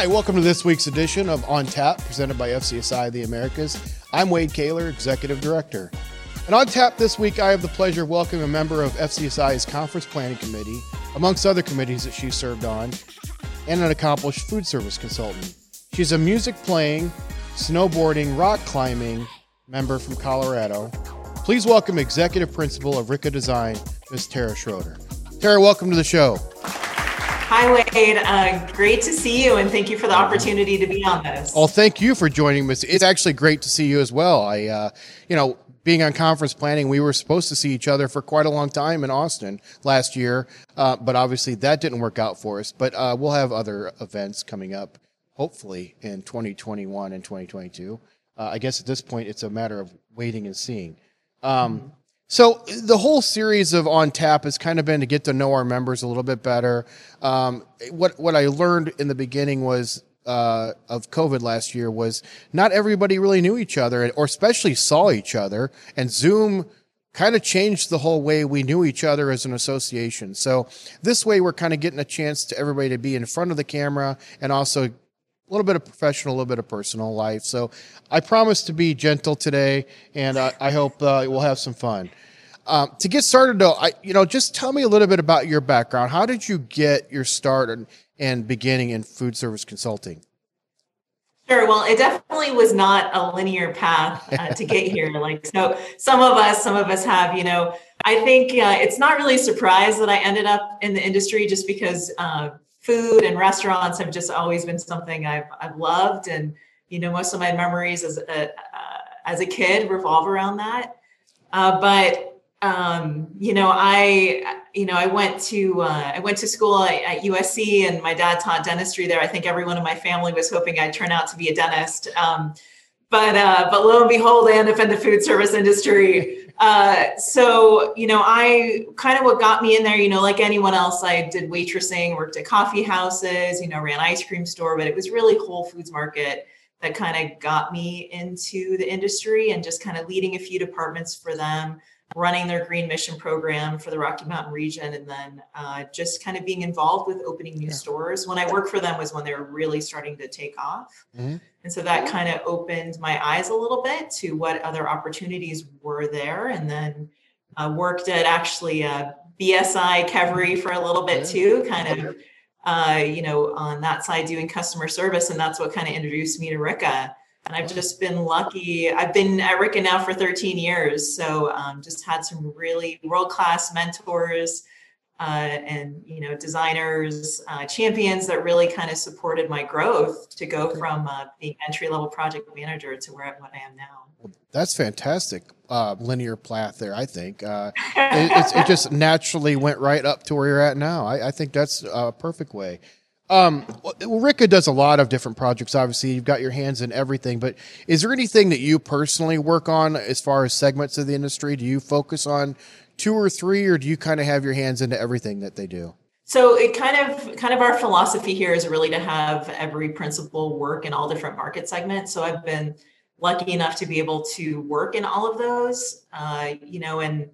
Hi, welcome to this week's edition of On Tap, presented by FCSI the Americas. I'm Wade Koehler, Executive Director. And on tap this week, I have the pleasure of welcoming a member of FCSI's Conference Planning Committee, amongst other committees that she served on, and an accomplished food service consultant. She's a music playing, snowboarding, rock climbing member from Colorado. Please welcome Executive Principal of Ricca Design, Ms. Tara Schroeder. Tara, welcome to the show. Hi, Wade. Uh, great to see you, and thank you for the opportunity to be on this. Well, thank you for joining us. It's actually great to see you as well. I, uh, you know, being on conference planning, we were supposed to see each other for quite a long time in Austin last year, uh, but obviously that didn't work out for us. But uh, we'll have other events coming up, hopefully in 2021 and 2022. Uh, I guess at this point, it's a matter of waiting and seeing. Um, so the whole series of On Tap has kind of been to get to know our members a little bit better. Um, what what I learned in the beginning was uh, of COVID last year was not everybody really knew each other or especially saw each other, and Zoom kind of changed the whole way we knew each other as an association. So this way, we're kind of getting a chance to everybody to be in front of the camera and also a little bit of professional, a little bit of personal life. So I promise to be gentle today, and uh, I hope uh, we'll have some fun. Um, to get started, though, I you know just tell me a little bit about your background. How did you get your start and, and beginning in food service consulting? Sure. Well, it definitely was not a linear path uh, to get here. Like, so some of us, some of us have, you know, I think uh, it's not really a surprise that I ended up in the industry just because uh, food and restaurants have just always been something I've, I've loved. And, you know, most of my memories as a, uh, as a kid revolve around that. Uh, but um, you know, I, you know, I went to, uh, I went to school at, at, USC and my dad taught dentistry there. I think everyone in my family was hoping I'd turn out to be a dentist. Um, but, uh, but lo and behold, I ended up in the food service industry. Uh, so, you know, I kind of what got me in there, you know, like anyone else, I did waitressing, worked at coffee houses, you know, ran ice cream store, but it was really Whole Foods Market that kind of got me into the industry and just kind of leading a few departments for them running their green mission program for the Rocky Mountain region, and then uh, just kind of being involved with opening new yeah. stores. When I worked for them was when they were really starting to take off. Mm-hmm. And so that kind of opened my eyes a little bit to what other opportunities were there. And then uh, worked at actually uh, BSI Kevery for a little bit too, kind of, uh, you know, on that side doing customer service. And that's what kind of introduced me to Ricca and I've just been lucky. I've been at Ricca now for 13 years, so um, just had some really world-class mentors uh, and you know designers, uh, champions that really kind of supported my growth to go from uh, being entry-level project manager to where what I am now. Well, that's fantastic. Uh, linear path there, I think. Uh, it, it, just naturally went right up to where you're at now. I, I think that's a perfect way. Um, well, Ricca does a lot of different projects. Obviously, you've got your hands in everything. But is there anything that you personally work on as far as segments of the industry? Do you focus on two or three, or do you kind of have your hands into everything that they do? So it kind of kind of our philosophy here is really to have every principal work in all different market segments. So I've been lucky enough to be able to work in all of those. Uh, you know, and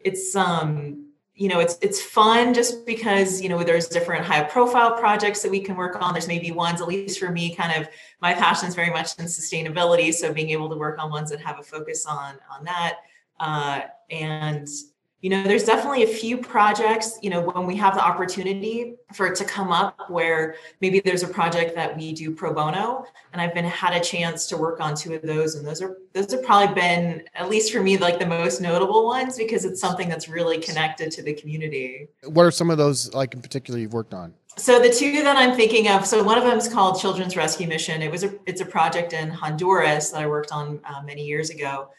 it's um you know it's it's fun just because you know there's different high profile projects that we can work on. There's maybe ones at least for me kind of my passion is very much in sustainability. So being able to work on ones that have a focus on on that uh, and you know there's definitely a few projects you know when we have the opportunity for it to come up where maybe there's a project that we do pro bono and i've been had a chance to work on two of those and those are those have probably been at least for me like the most notable ones because it's something that's really connected to the community. What are some of those like in particular you've worked on? So the two that i'm thinking of so one of them is called children's rescue mission. It was a it's a project in honduras that i worked on uh, many years ago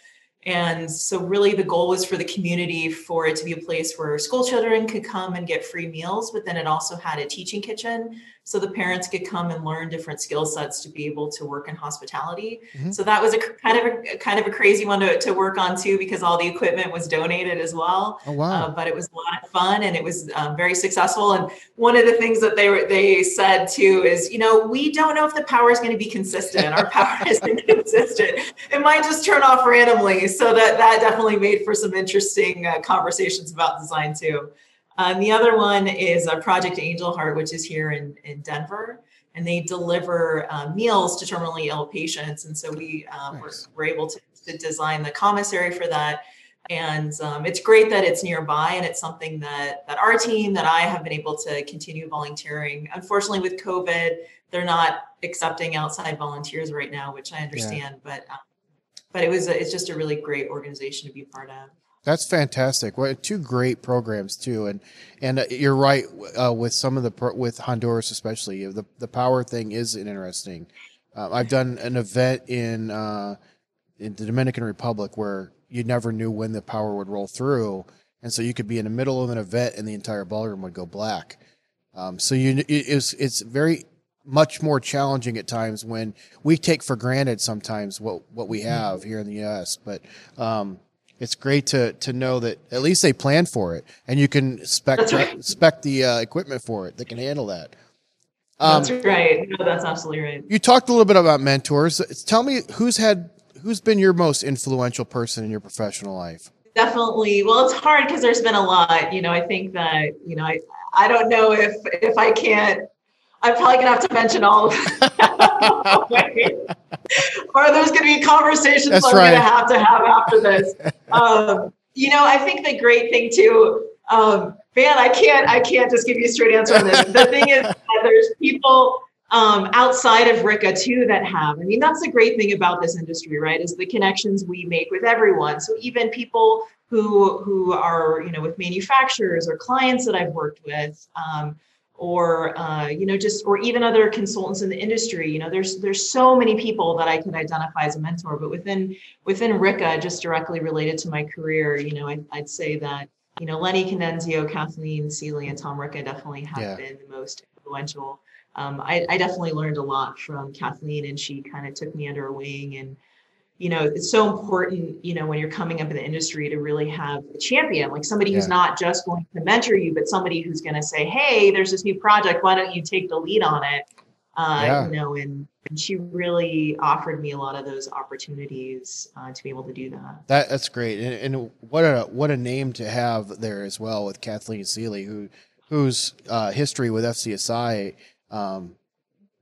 and so, really, the goal was for the community for it to be a place where school children could come and get free meals, but then it also had a teaching kitchen so the parents could come and learn different skill sets to be able to work in hospitality. Mm-hmm. So that was a kind of a kind of a crazy one to, to work on too, because all the equipment was donated as well. Oh, wow. Uh, but it was a lot of fun and it was um, very successful. And one of the things that they were, they said too is, you know, we don't know if the power is going to be consistent. Our power isn't consistent. It might just turn off randomly. So that that definitely made for some interesting uh, conversations about design too. Um, the other one is a Project Angel Heart, which is here in, in Denver. and they deliver uh, meals to terminally ill patients. And so we um, nice. were, were, able to, to, design the commissary for that. And um, it's great that it's nearby, and it's something that that our team, that I have been able to continue volunteering. Unfortunately, with COVID, they're not accepting outside volunteers right now, which I understand. Yeah. But um, but it was a, it's just a really great organization to be part of. That's fantastic. Well, two great programs too, and and uh, you're right uh, with some of the pro- with Honduras especially. The the power thing is interesting. Uh, I've done an event in uh, in the Dominican Republic where you never knew when the power would roll through, and so you could be in the middle of an event and the entire ballroom would go black. Um, so you it's it's very much more challenging at times when we take for granted sometimes what what we have here in the U.S. But um, it's great to to know that at least they plan for it and you can spec right. spec the uh, equipment for it that can handle that. Um, that's right. No, that's absolutely right. You talked a little bit about mentors. Tell me who's had who's been your most influential person in your professional life. Definitely. Well, it's hard because there's been a lot. You know, I think that you know I I don't know if if I can't I'm probably gonna have to mention all of them. or there's gonna be conversations That's I'm right. gonna have to have after this. Um, you know, I think the great thing too, um, man, I can't I can't just give you a straight answer on this. The thing is there's people um, outside of Ricca too that have. I mean, that's the great thing about this industry, right? Is the connections we make with everyone. So even people who who are you know with manufacturers or clients that I've worked with. Um, or uh, you know just or even other consultants in the industry you know there's there's so many people that i could identify as a mentor but within within ricca just directly related to my career you know I, would say that you know lenny condenzio kathleen seelye and tom ricca definitely have yeah. been the most influential um, I, I definitely learned a lot from kathleen and she kind of took me under her wing and you know it's so important you know when you're coming up in the industry to really have a champion like somebody yeah. who's not just going to mentor you but somebody who's going to say hey there's this new project why don't you take the lead on it uh, yeah. you know and, and she really offered me a lot of those opportunities uh, to be able to do that. that that's great and, and, what a what a name to have there as well with kathleen seelye who whose uh, history with fcsi um,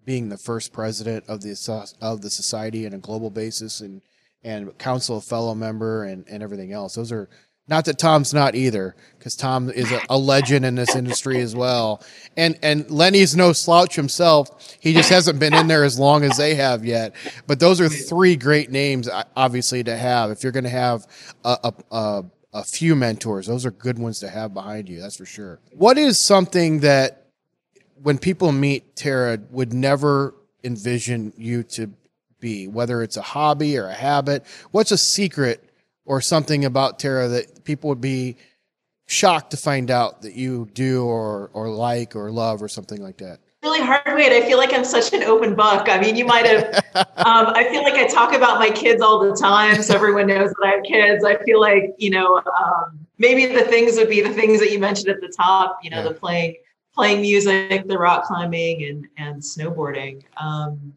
being the first president of the of the society on a global basis and and council fellow member and and everything else. Those are not that Tom's not either, because Tom is a, a, legend in this industry as well. And and Lenny's no slouch himself. He just hasn't been in there as long as they have yet. But those are three great names, obviously, to have if you're going to have a, a, a a few mentors. Those are good ones to have behind you. That's for sure. What is something that when people meet Tara, would never envision you to be, whether it's a hobby or a habit. What's a secret or something about Tara that people would be shocked to find out that you do or or like or love or something like that? Really hard way. I feel like I'm such an open book. I mean, you might have. um, I feel like I talk about my kids all the time, so everyone knows that I have kids. I feel like you know, um, maybe the things would be the things that you mentioned at the top. You know, yeah. the playing playing music, the rock climbing, and and snowboarding. Um,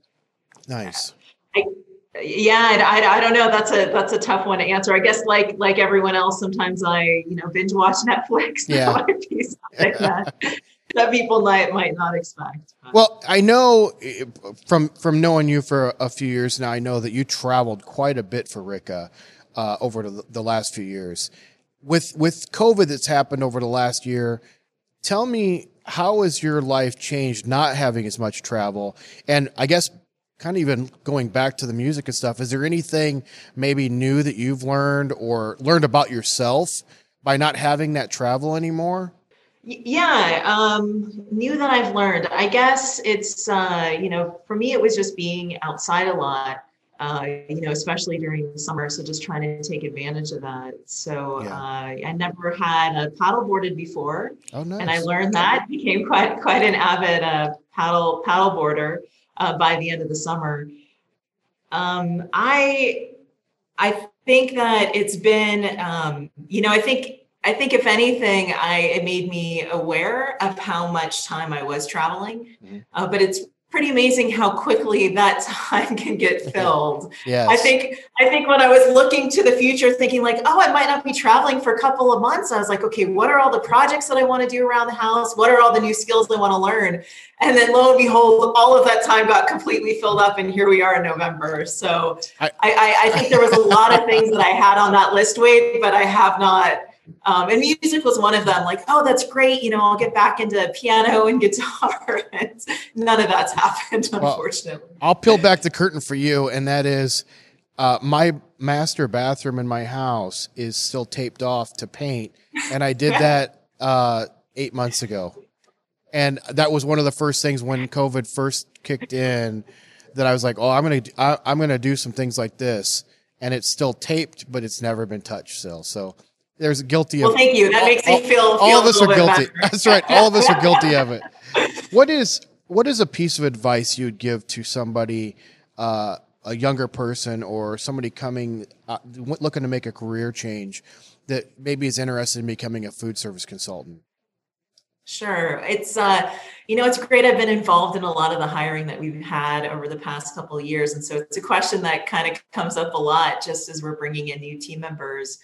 nice. I, yeah, I, I, don't know. That's a that's a tough one to answer. I guess like like everyone else, sometimes I you know binge watch Netflix. Yeah. that, that people might might not expect. But. Well, I know eh, from from knowing you for a few years now, I know that you traveled quite a bit for Ricca uh, over the, the last few years. With with COVID that's happened over the last year, tell me how has your life changed not having as much travel? And I guess kind of even going back to the music and stuff, is there anything maybe new that you've learned or learned about yourself by not having that travel anymore? Yeah, um, new that I've learned. I guess it's, uh, you know, for me, it was just being outside a lot uh, you know, especially during the summer. So just trying to take advantage of that. So yeah. uh, I never had a paddle boarded before, oh, nice. and I learned that became quite quite an avid uh, paddle paddle boarder uh, by the end of the summer. Um, I I think that it's been, um, you know, I think I think if anything, I it made me aware of how much time I was traveling. Mm-hmm. Uh, but it's pretty amazing how quickly that time can get filled. Yes. I think I think when I was looking to the future, thinking like, oh, I might not be traveling for a couple of months. I was like, okay, what are all the projects that I want to do around the house? What are all the new skills I want to learn? And then lo and behold, all of that time got completely filled up, and here we are in November. So I, I, I think there was a lot of things that I had on that list, Wade, but I have not um, and music was one of them. Like, oh, that's great. You know, I'll get back into piano and guitar. and none of that's happened, unfortunately. Well, I'll peel back the curtain for you, and that is uh, my master bathroom in my house is still taped off to paint, and I did that uh, eight months ago. And that was one of the first things when COVID first kicked in that I was like, oh, I'm gonna I, I'm gonna do some things like this, and it's still taped, but it's never been touched still. So there's guilty well, of. Well, thank you. That all, makes me feel. All, feel all of us are guilty. Better. That's right. All of us are guilty of it. What is what is a piece of advice you'd give to somebody, uh, a younger person, or somebody coming uh, looking to make a career change that maybe is interested in becoming a food service consultant? Sure. It's uh, you know, it's great. I've been involved in a lot of the hiring that we've had over the past couple of years, and so it's a question that kind of comes up a lot just as we're bringing in new team members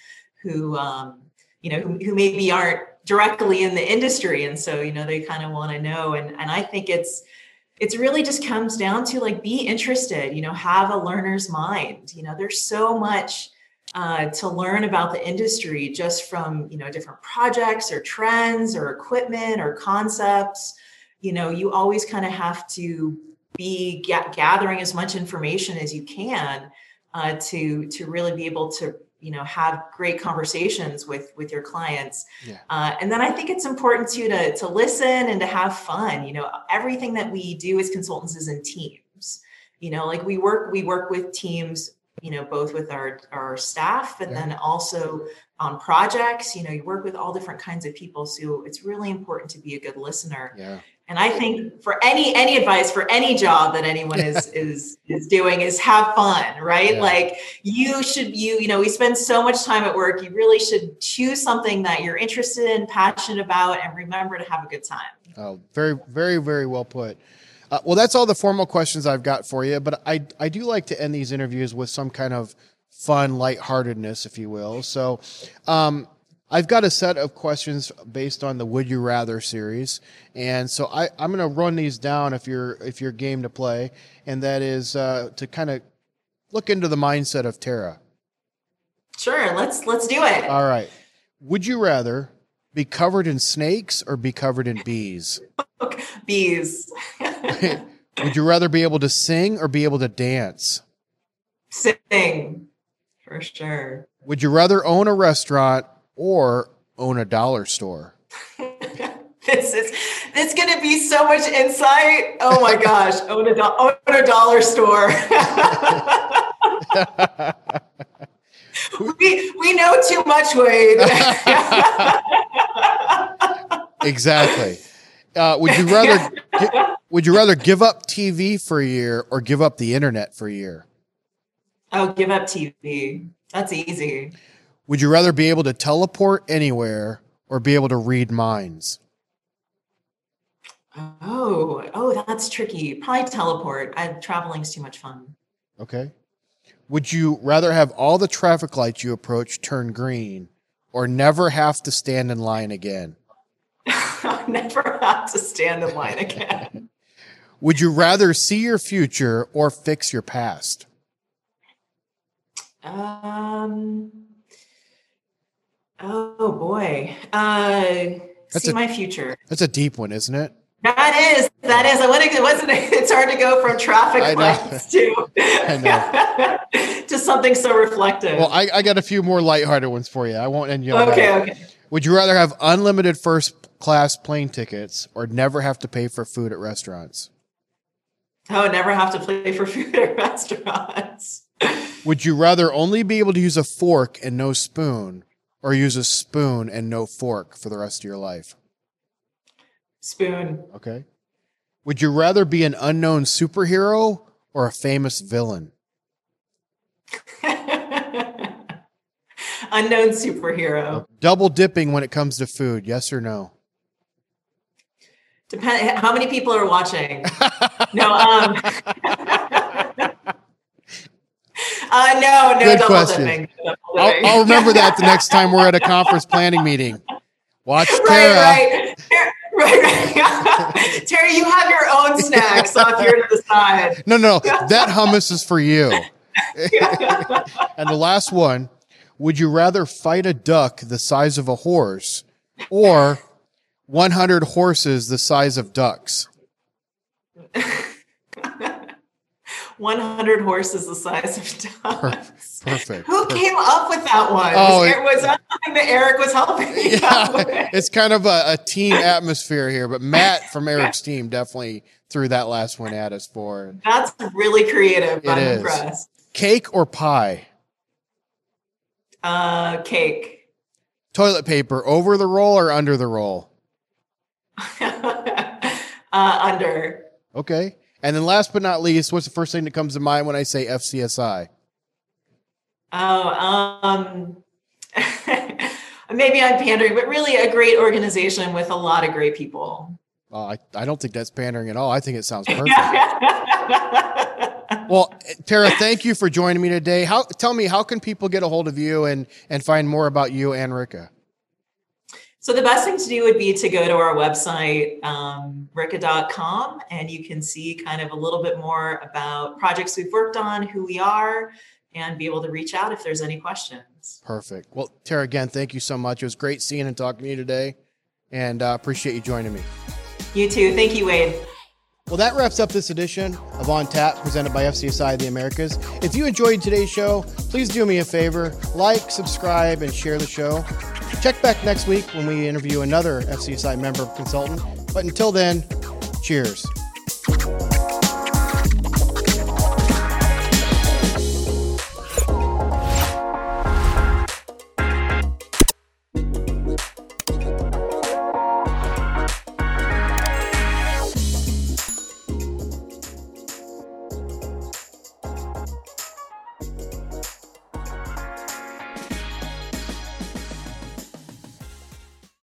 who um, you know who, who maybe aren't directly in the industry. And so you know they kind of want to know. And and i think it's it's really just comes down to like be interested you know have a learner's mind. You know there's so much uh, to learn about the industry just from you know different projects or trends or equipment or concepts. You know you always kind of have to be ga- gathering as much information as you can uh, to to really be able to you know have great conversations with with your clients. Yeah. uh, and then i think it's important too to to listen and to have fun. You know everything that we do as consultants is in teams. You know like we work we work with teams you know both with our our staff but yeah. then also on projects. You know you work with all different kinds of people so it's really important to be a good listener. Yeah and i think for any any advice for any job that anyone is is is doing is have fun right? Yeah. like you should you you know we spend so much time at work you really should choose something that you're interested in passionate about and remember to have a good time. Oh very very very well put. Uh, well that's all the formal questions i've got for you but i i do like to end these interviews with some kind of fun lightheartedness if you will. So um I've got a set of questions based on the Would You Rather series, and so I, am going to run these down if you're if you're game to play, and that is uh, to kind of look into the mindset of Tara. Sure, let's let's do it. All right. Would you rather be covered in snakes or be covered in bees? bees. Would you rather be able to sing or be able to dance? Sing, for sure. Would you rather own a restaurant or own a dollar store? this is it's going to be so much insight. Oh my gosh, own a, do- own a dollar store. we we know too much, Wade. exactly. Uh, would you rather would you rather give up TV for a year or give up the internet for a year? Oh, give up TV. That's easy. Would you rather be able to teleport anywhere or be able to read minds? Oh, oh, that's tricky. Probably teleport. I, traveling's too much fun. Okay. Would you rather have all the traffic lights you approach turn green or never have to stand in line again? never have to stand in line again. Would you rather see your future or fix your past? Um Oh boy. Uh that's see a, my future. That's a deep one, isn't it? That is. That is. I want to. Wasn't it? It's hard to go from traffic lights to to something so reflective. Well, I, I got a few more lighthearted ones for you. I won't end you. okay. That. Okay. Would you rather have unlimited first class plane tickets or never have to pay for food at restaurants? Oh, never have to pay for food at restaurants. Would you rather only be able to use a fork and no spoon, or use a spoon and no fork for the rest of your life? Spoon. Okay. Would you rather be an unknown superhero or a famous villain? unknown superhero. Double dipping when it comes to food, yes or no? Depend. How many people are watching? no. Um. Uh, no, no Good double question. dipping. Double I'll. I'll remember that the next time we're at a conference planning meeting. Watch Tara. right, right. Right, right. Terry, you have your own snacks off here to the side. No, no, that hummus is for you. and the last one Would you rather fight a duck the size of a horse or 100 horses the size of ducks? 100 horses the size of dogs. Perfect. Who came up with that one? Oh, it- was that something that Eric was helping me out with? Yeah, it's kind of a, a team atmosphere here, but Matt from Eric's team definitely threw that last one at us for That's really creative. It I'm is. impressed. cake or pie. Uh, cake. Toilet paper over the roll or under the roll? uh, under. Okay. And then last but not least, what's the first thing that comes to mind when I say FCSI? Oh, um, maybe I'm pandering, but really a great organization with a lot of great people. Oh, I, I don't think that's pandering at all. I think it sounds perfect. well, Tara, thank you for joining me today. How tell me how can people get a hold of you and and find more about you and Ricca? So the best thing to do would be to go to our website, um, ricca.com, and you can see kind of a little bit more about projects we've worked on, who we are, and be able to reach out if there's any questions. Perfect. Well, Tara, again, thank you so much. It was great seeing and talking to you today, and uh, appreciate you joining me. You too. Thank you, Wade. Well, that wraps up this edition of On Tap presented by FCSI of the Americas. If you enjoyed today's show, please do me a favor like, subscribe, and share the show. Check back next week when we interview another FCSI member consultant. But until then, cheers.